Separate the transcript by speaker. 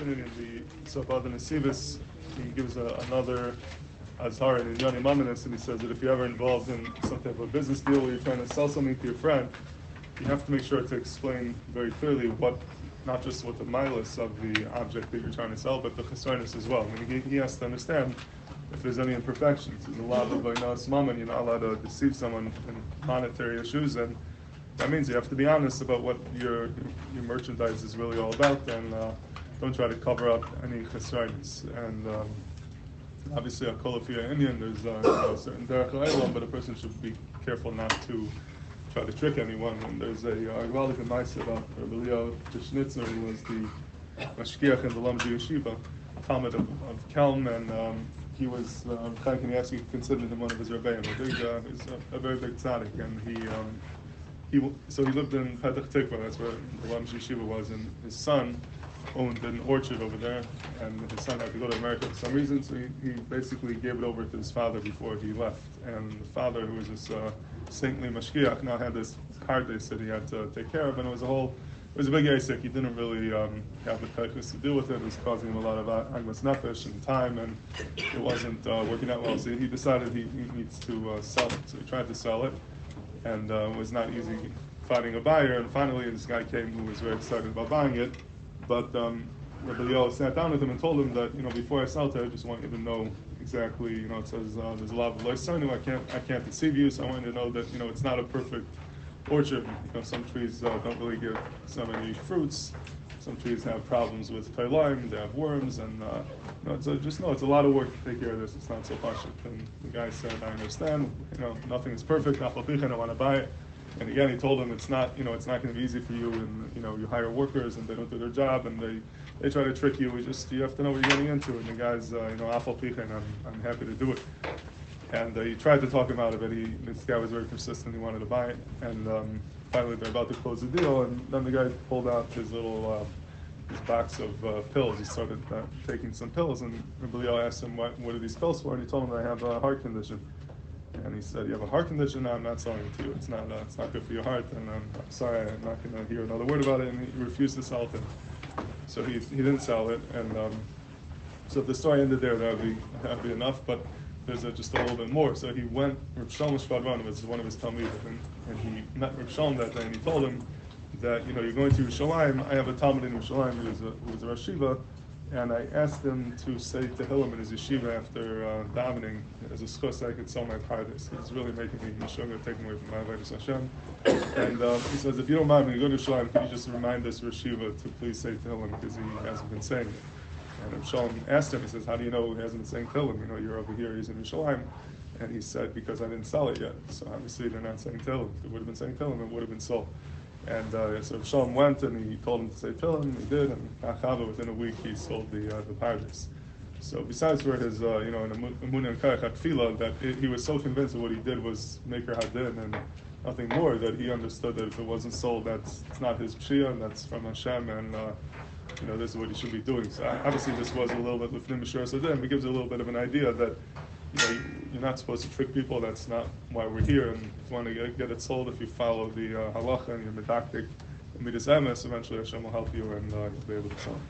Speaker 1: opinion, the Sabbath and he gives a, another Azhar in Yoni Mamanis, and he says that if you're ever involved in some type of a business deal where you're trying to sell something to your friend, you have to make sure to explain very clearly what, not just what the milus of the object that you're trying to sell, but the chesronis as well. I mean, he, he has to understand if there's any imperfections. There's a lot of mom, and you're not allowed to deceive someone in monetary issues, and that means you have to be honest about what your your merchandise is really all about, and uh, don't try to cover up any chesronis. And um, obviously, a kolafia Indian, there's uh, a certain derech ha'olam, but a person should be careful not to try to trick anyone. And there's a Gvaldik uh, nice about Rabbi Elya Dushnitzer, who was the mashgiach in the Lomza Yeshiva, Talmud of, of Kelm, and um, he was, uh, Chaim Kanievsky considered him one of his rebbeim, a big, uh, he's a, a, very big tzaddik, and he, um, he, so he lived in Petach Tikva, that's where the Lomza Yeshiva was, and his son, owned an orchard over there, and his son had to go to America for some reason, so he, he basically gave it over to his father before he left. And the father, who was this uh, saintly mashgiach, now had this card they said he had to take care of, and it was a whole, it was a big asik. He didn't really um, have the focus to deal with it. It was causing him a lot of agmas nefesh and time, and it wasn't uh, working out well. So he decided he, he needs to uh, sell it. So he tried to sell it, and uh, it was not easy finding a buyer. And finally, this guy came who was very excited about buying it but um, Rabbi Yo sat down with him and told him that you know before I sell it, I just want you to know exactly. You know, it says uh, there's a lot of loisanu. I can't I can't deceive you, so I want you to know that you know it's not a perfect orchard. You know, some trees uh, don't really give so many fruits. Some trees have problems with lime, they have worms, and uh, you know, it's a, just know it's a lot of work to take care of this. It's not so pashut. And the guy said, I understand. You know, nothing is perfect. I want to buy it. And again, he told them it's not, you know, it's not going to be easy for you, and you know, you hire workers and they don't do their job, and they, they try to trick you. We just, you have to know what you're getting into. And the guy's, uh, you know, afal pichen, I'm, I'm happy to do it. And uh, he tried to talk him out of it. He, this guy was very persistent. He wanted to buy it, and um, finally they're about to close the deal, and then the guy pulled out his little. Uh, his box of uh, pills. He started uh, taking some pills, and Rabbi asked him, what, what are these pills for? And he told him, I have a heart condition. And he said, "You have a heart condition. No, I'm not selling it to you. It's not. Uh, it's not good for your heart. And I'm, I'm sorry, I'm not going to hear another word about it." And he refused to sell it. So he, he didn't sell it. And um, so if the story ended there, that would be that would be enough. But there's a, just a little bit more. So he went. Reb Shalom Shvadron was one of his talmidim, and, and he met Reb Shalom that day, and he told him that you know you're going to Yerushalayim. I have a talmid in Yerushalayim who is a, who was a Rashiva and I asked him to say Tehillim in his yeshiva after uh, davening as a zechus I could sell my pardes. He's really making me sugar, taking away from my Avodah Hashem. And uh, he says, if you don't mind, when you go to Shalom, could you just remind us Rashiva to please say Tehillim because he hasn't been saying it. And Shalom asked him, he says, how do you know he hasn't been saying Tehillim? You know, you're over here, he's in Yerushalayim. And he said, because I didn't sell it yet. So obviously they're not saying Tehillim. If it would have been saying Tehillim, it would have been sold. And uh, so Shalom went and he told him to say Tehillim, he did, and Achava, within a week, he sold the uh, the pardes. So besides for his, uh, you know, in Amun and Karach that it, he was so convinced that what he did was make her Hadin and nothing more, that he understood that if it wasn't sold, that's it's not his Pshia, and that's from Hashem, and, uh, you know, this is what he should be doing. So obviously this was a little bit with Mishra Sadin, but gives a little bit of an idea that you know, you're not supposed to trick people. That's not why we're here. And if you want to get, get it sold, if you follow the uh, halacha and your medactic midas emes, eventually Hashem will help you and uh, you'll be able to sell.